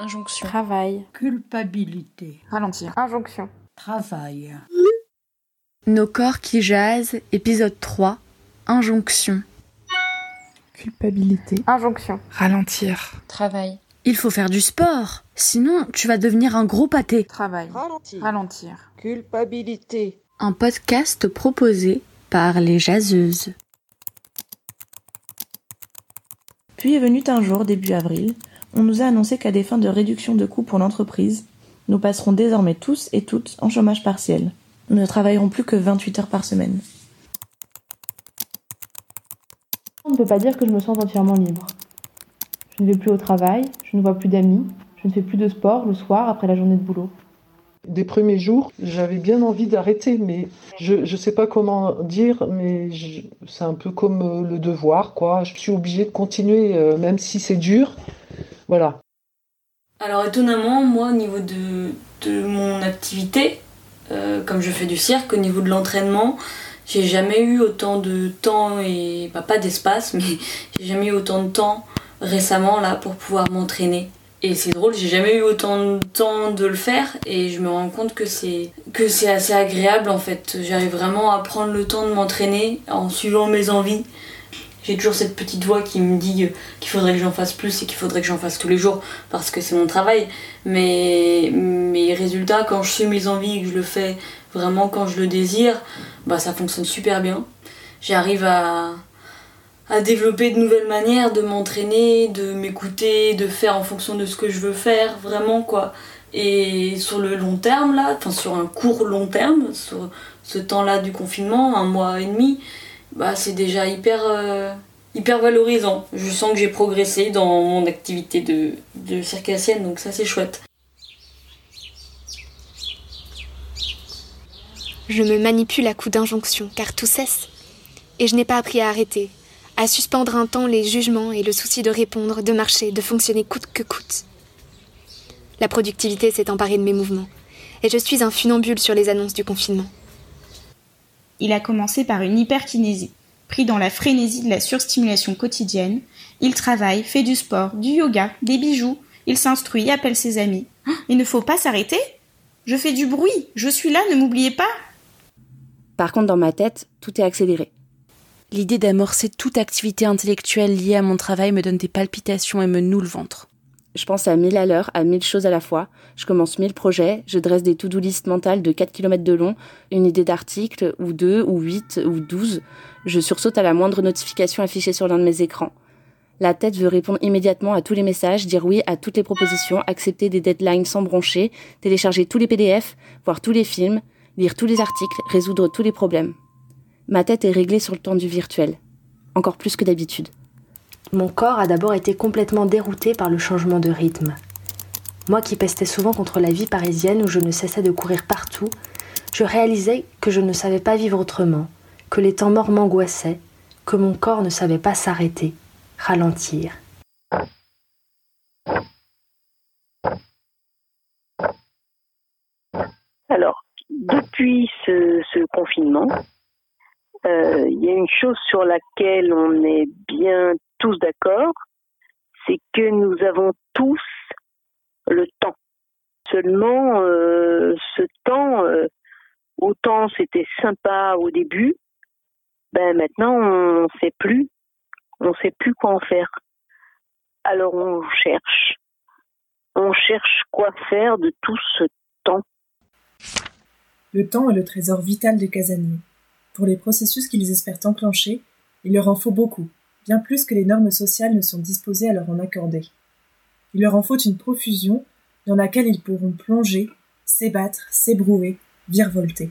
Injonction. Travail. Culpabilité. Ralentir. Injonction. Travail. Nos corps qui jasent, épisode 3. Injonction. Culpabilité. Injonction. Ralentir. Travail. Il faut faire du sport, sinon tu vas devenir un gros pâté. Travail. Ralentir. Ralentir. Culpabilité. Un podcast proposé par les jaseuses. Puis est venu un jour, début avril, on nous a annoncé qu'à des fins de réduction de coûts pour l'entreprise, nous passerons désormais tous et toutes en chômage partiel. Nous ne travaillerons plus que 28 heures par semaine. On ne peut pas dire que je me sens entièrement libre. Je ne vais plus au travail, je ne vois plus d'amis, je ne fais plus de sport le soir après la journée de boulot. Des premiers jours, j'avais bien envie d'arrêter, mais je ne sais pas comment dire, mais c'est un peu comme euh, le devoir, quoi. Je suis obligée de continuer, euh, même si c'est dur. Voilà. Alors étonnamment, moi au niveau de, de mon activité, euh, comme je fais du cirque, au niveau de l'entraînement, j'ai jamais eu autant de temps et bah, pas d'espace, mais j'ai jamais eu autant de temps récemment là pour pouvoir m'entraîner. Et c'est drôle, j'ai jamais eu autant de temps de le faire et je me rends compte que c'est que c'est assez agréable en fait. J'arrive vraiment à prendre le temps de m'entraîner en suivant mes envies. J'ai toujours cette petite voix qui me dit euh, qu'il faudrait que j'en fasse plus et qu'il faudrait que j'en fasse tous les jours parce que c'est mon travail. Mais mes résultats, quand je suis mes envies et que je le fais vraiment quand je le désire, bah ça fonctionne super bien. J'arrive à, à développer de nouvelles manières de m'entraîner, de m'écouter, de faire en fonction de ce que je veux faire, vraiment quoi. Et sur le long terme là, enfin sur un court long terme, sur ce temps-là du confinement, un mois et demi, bah c'est déjà hyper euh, hyper valorisant. Je sens que j'ai progressé dans mon activité de, de circassienne, donc ça c'est chouette. Je me manipule à coups d'injonction, car tout cesse. Et je n'ai pas appris à arrêter, à suspendre un temps les jugements et le souci de répondre, de marcher, de fonctionner coûte que coûte. La productivité s'est emparée de mes mouvements, et je suis un funambule sur les annonces du confinement. Il a commencé par une hyperkinésie. Pris dans la frénésie de la surstimulation quotidienne, il travaille, fait du sport, du yoga, des bijoux, il s'instruit, appelle ses amis. Ah, Il ne faut pas s'arrêter Je fais du bruit, je suis là, ne m'oubliez pas Par contre, dans ma tête, tout est accéléré. L'idée d'amorcer toute activité intellectuelle liée à mon travail me donne des palpitations et me noue le ventre. Je pense à mille à l'heure, à mille choses à la fois. Je commence mille projets, je dresse des to-do list mentales de 4 km de long, une idée d'article, ou deux, ou huit, ou douze. Je sursaute à la moindre notification affichée sur l'un de mes écrans. La tête veut répondre immédiatement à tous les messages, dire oui à toutes les propositions, accepter des deadlines sans broncher, télécharger tous les PDF, voir tous les films, lire tous les articles, résoudre tous les problèmes. Ma tête est réglée sur le temps du virtuel. Encore plus que d'habitude. Mon corps a d'abord été complètement dérouté par le changement de rythme. Moi qui pestais souvent contre la vie parisienne où je ne cessais de courir partout, je réalisais que je ne savais pas vivre autrement, que les temps morts m'angoissaient, que mon corps ne savait pas s'arrêter, ralentir. Alors, depuis ce, confinement, euh, il y a une chose sur laquelle on est bien tous d'accord, c'est que nous avons tous le temps. Seulement, euh, ce temps, euh, autant c'était sympa au début, ben maintenant on ne sait plus, on sait plus quoi en faire. Alors on cherche, on cherche quoi faire de tout ce temps. Le temps est le trésor vital des casaniers. Pour les processus qu'ils espèrent enclencher, il leur en faut beaucoup, plus que les normes sociales ne sont disposées à leur en accorder. Il leur en faut une profusion dans laquelle ils pourront plonger, s'ébattre, s'ébrouer, virevolter.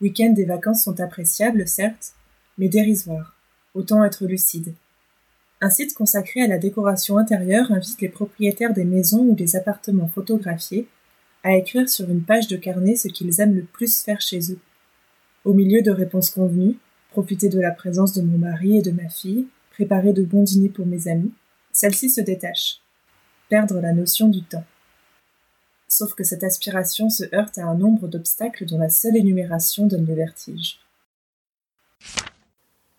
Week-end et vacances sont appréciables, certes, mais dérisoires. Autant être lucide. Un site consacré à la décoration intérieure invite les propriétaires des maisons ou des appartements photographiés à écrire sur une page de carnet ce qu'ils aiment le plus faire chez eux. Au milieu de réponses convenues, profiter de la présence de mon mari et de ma fille, préparer de bons dîners pour mes amis, celle-ci se détache. Perdre la notion du temps. Sauf que cette aspiration se heurte à un nombre d'obstacles dont la seule énumération donne le vertige.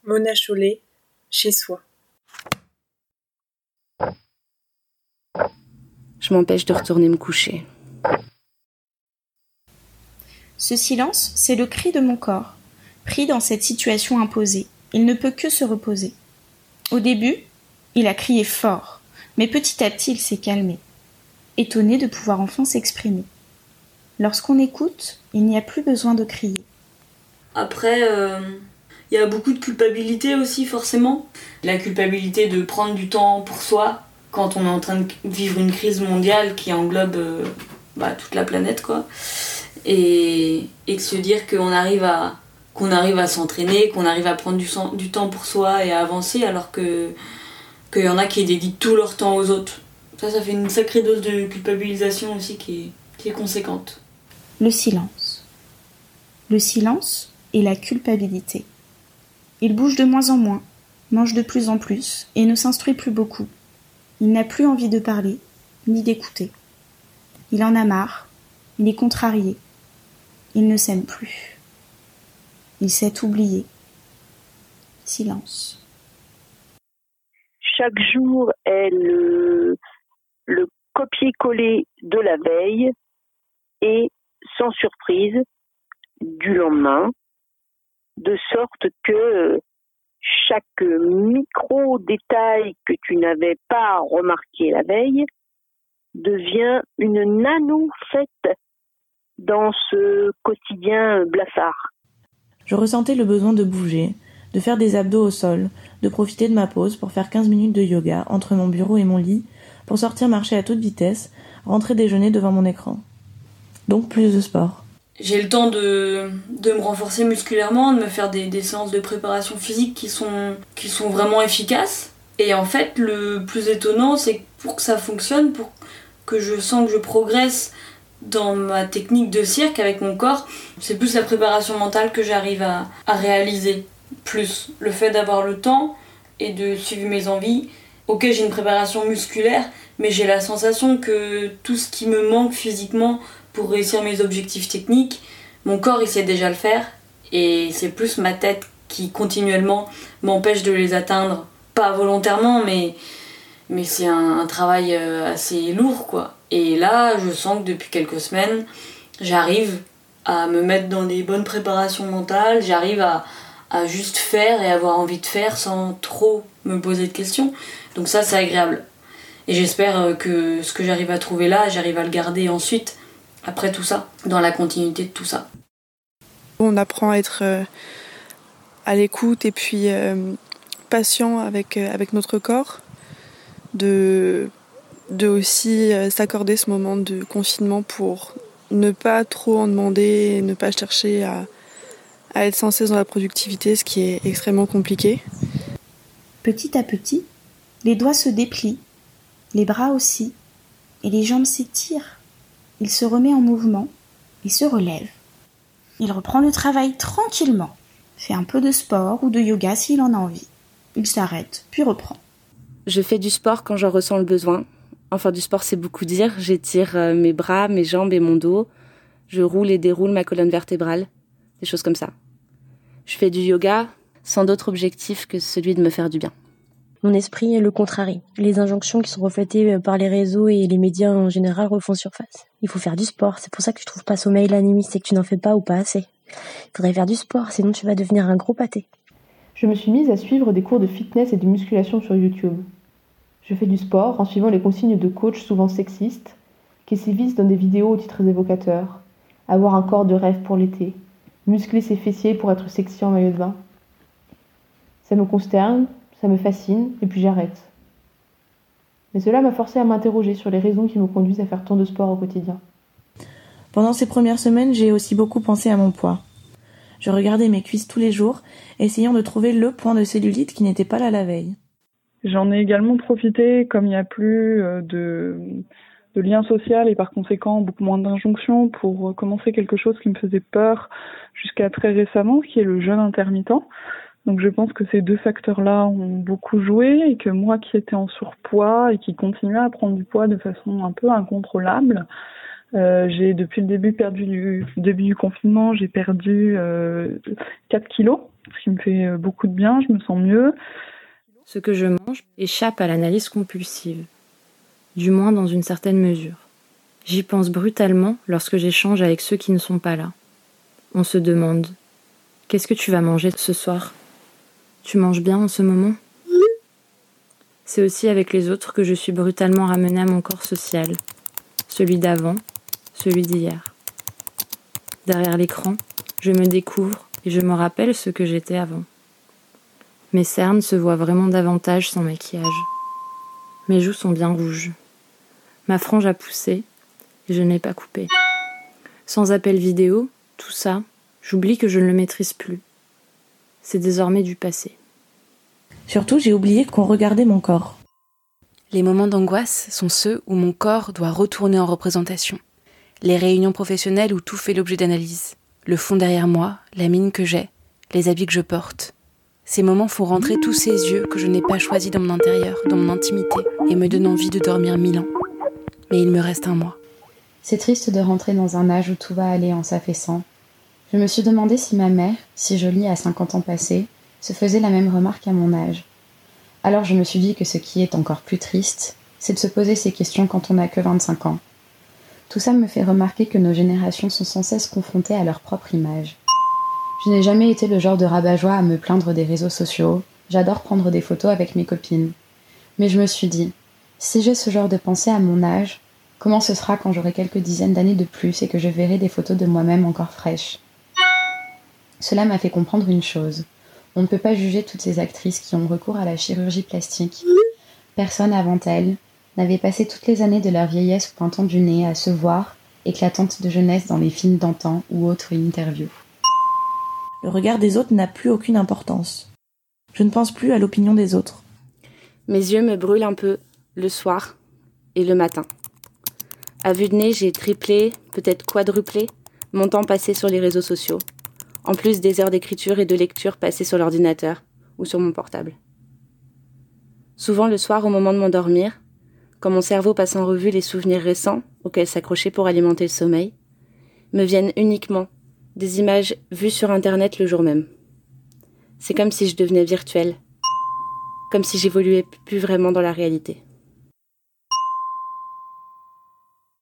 Mona Chollet, chez soi. Je m'empêche de retourner me coucher. Ce silence, c'est le cri de mon corps, pris dans cette situation imposée. Il ne peut que se reposer. Au début, il a crié fort, mais petit à petit il s'est calmé, étonné de pouvoir enfin s'exprimer. Lorsqu'on écoute, il n'y a plus besoin de crier. Après, euh, il y a beaucoup de culpabilité aussi, forcément. La culpabilité de prendre du temps pour soi quand on est en train de vivre une crise mondiale qui englobe euh, bah, toute la planète, quoi. Et, et de se dire qu'on arrive à qu'on arrive à s'entraîner, qu'on arrive à prendre du, temps pour soi et à avancer, alors que qu'il y en a qui dédient tout leur temps aux autres. Ça, ça fait une sacrée dose de culpabilisation aussi qui est, qui est conséquente. Le silence. Le silence et la culpabilité. Il bouge de moins en moins, mange de plus en plus et ne s'instruit plus beaucoup. Il n'a plus envie de parler, ni d'écouter. Il en a marre, il est contrarié. Il ne s'aime plus. Il s'est oublié. Silence. Chaque jour est le, le copier-coller de la veille et sans surprise du lendemain, de sorte que chaque micro-détail que tu n'avais pas remarqué la veille devient une nano-fête dans ce quotidien blafard. Je ressentais le besoin de bouger, de faire des abdos au sol, de profiter de ma pause pour faire 15 minutes de yoga entre mon bureau et mon lit, pour sortir marcher à toute vitesse, rentrer déjeuner devant mon écran. Donc plus de sport j'ai le temps de, de, me renforcer musculairement, de me faire des, des, séances de préparation physique qui sont, qui sont vraiment efficaces. Et en fait, le plus étonnant, c'est que pour que ça fonctionne, pour que je sens que je progresse dans ma technique de cirque avec mon corps, c'est plus la préparation mentale que j'arrive à, réaliser. Plus le fait d'avoir le temps et de suivre mes envies. Ok, j'ai une préparation musculaire, mais j'ai la sensation que tout ce qui me manque physiquement pour réussir mes objectifs techniques, mon corps il sait déjà le faire et c'est plus ma tête qui continuellement m'empêche de les atteindre, pas volontairement mais, mais c'est un, travail euh, assez lourd quoi. Et là je sens que depuis quelques semaines j'arrive à me mettre dans des bonnes préparations mentales, j'arrive à, à juste faire et avoir envie de faire sans trop me poser de questions. Donc ça c'est agréable. Et j'espère euh, que ce que j'arrive à trouver là, j'arrive à le garder ensuite après tout ça, dans la continuité de tout ça. On apprend à être euh, à l'écoute et puis euh, patient avec, avec notre corps, de, de aussi s'accorder ce moment de confinement pour ne pas trop en demander et ne pas chercher à, à être sans cesse dans la productivité, ce qui est extrêmement compliqué. Petit à petit, les doigts se déplient, les bras aussi, et les jambes s'étirent il se remet en mouvement et se relève. Il reprend le travail tranquillement, fait un peu de sport ou de yoga s'il en a envie. Il s'arrête, puis reprend. Je fais du sport quand j'en ressens le besoin. Enfin, du sport, c'est beaucoup dire. J'étire euh, mes bras, mes jambes et mon dos. Je roule et déroule ma colonne vertébrale. Des choses comme ça. Je fais du yoga sans d'autre objectif que celui de me faire du bien. Mon esprit le contrarie. Les injonctions qui sont reflétées euh, par les réseaux et les médias en général refont surface. Il faut faire du sport, c'est pour ça que tu trouves pas sommeil la nuit, c'est que tu n'en fais pas ou pas assez. Il faudrait faire du sport, sinon tu vas devenir un gros pâté. Je me suis mise à suivre des cours de fitness et de musculation sur YouTube. Je fais du sport en suivant les consignes de coach souvent sexistes, qui sévissent dans des vidéos aux titres évocateurs. Avoir un corps de rêve pour l'été, muscler ses fessiers pour être sexy en maillot de bain. Ça me consterne, ça me fascine, et puis j'arrête. Mais cela m'a forcé à m'interroger sur les raisons qui me conduisent à faire tant de sport au quotidien. Pendant ces premières semaines, j'ai aussi beaucoup pensé à mon poids. Je regardais mes cuisses tous les jours, essayant de trouver le point de cellulite qui n'était pas là la veille. J'en ai également profité, comme il n'y a plus euh, de, de lien social et par conséquent beaucoup moins d'injonctions pour commencer quelque chose qui me faisait peur jusqu'à très récemment, qui est le jeûne intermittent. Donc je pense que ces deux facteurs-là ont beaucoup joué et que moi qui étais en surpoids et qui continuais à prendre du poids de façon un peu incontrôlable, euh, j'ai depuis le début perdu du début du confinement, j'ai perdu euh, 4 kilos, ce qui me fait euh, beaucoup de bien, je me sens mieux. Ce que je mange échappe à l'analyse compulsive. du moins dans une certaine mesure. J'y pense brutalement lorsque j'échange avec ceux qui ne sont pas là. On se demande Qu'est-ce que tu vas manger ce soir? Tu manges bien en ce moment? C'est aussi avec les autres que je suis brutalement ramenée à mon corps social, celui d'avant, celui d'hier. Derrière l'écran, je me découvre et je me rappelle ce que j'étais avant. Mes cernes se voient vraiment davantage sans maquillage. Mes joues sont bien rouges. Ma frange a poussé et je n'ai pas coupé. Sans appel vidéo, tout ça, j'oublie que je ne le maîtrise plus. C'est désormais du passé. Surtout, j'ai oublié qu'on regardait mon corps. Les moments d'angoisse sont ceux où mon corps doit retourner en représentation. Les réunions professionnelles où tout fait l'objet d'analyse. Le fond derrière moi, la mine que j'ai, les habits que je porte. Ces moments font rentrer tous ces yeux que je n'ai pas choisis dans mon intérieur, dans mon intimité, et me donnent envie de dormir mille ans. Mais il me reste un mois. C'est triste de rentrer dans un âge où tout va aller en s'affaissant. Je me suis demandé si ma mère, si jolie à 50 ans passés, se faisait la même remarque à mon âge. Alors je me suis dit que ce qui est encore plus triste, c'est de se poser ces questions quand on n'a que 25 ans. Tout ça me fait remarquer que nos générations sont sans cesse confrontées à leur propre image. Je n'ai jamais été le genre de rabat-joie à me plaindre des réseaux sociaux, j'adore prendre des photos avec mes copines. Mais je me suis dit, si j'ai ce genre de pensée à mon âge, comment ce sera quand j'aurai quelques dizaines d'années de plus et que je verrai des photos de moi-même encore fraîches? Cela m'a fait comprendre une chose. On ne peut pas juger toutes ces actrices qui ont recours à la chirurgie plastique. Personne avant elles n'avait passé toutes les années de leur vieillesse pointant du nez à se voir, éclatante de jeunesse dans les films d'antan ou autres interviews. Le regard des autres n'a plus aucune importance. Je ne pense plus à l'opinion des autres. Mes yeux me brûlent un peu le soir et le matin. À vue de nez, j'ai triplé, peut-être quadruplé, mon temps passé sur les réseaux sociaux, en plus des heures d'écriture et de lecture passées sur l'ordinateur ou sur mon portable. Souvent le soir au moment de m'endormir, quand mon cerveau passe en revue les souvenirs récents auxquels s'accrocher pour alimenter le sommeil, me viennent uniquement des images vues sur Internet le jour même. C'est comme si je devenais virtuelle, comme si j'évoluais plus vraiment dans la réalité.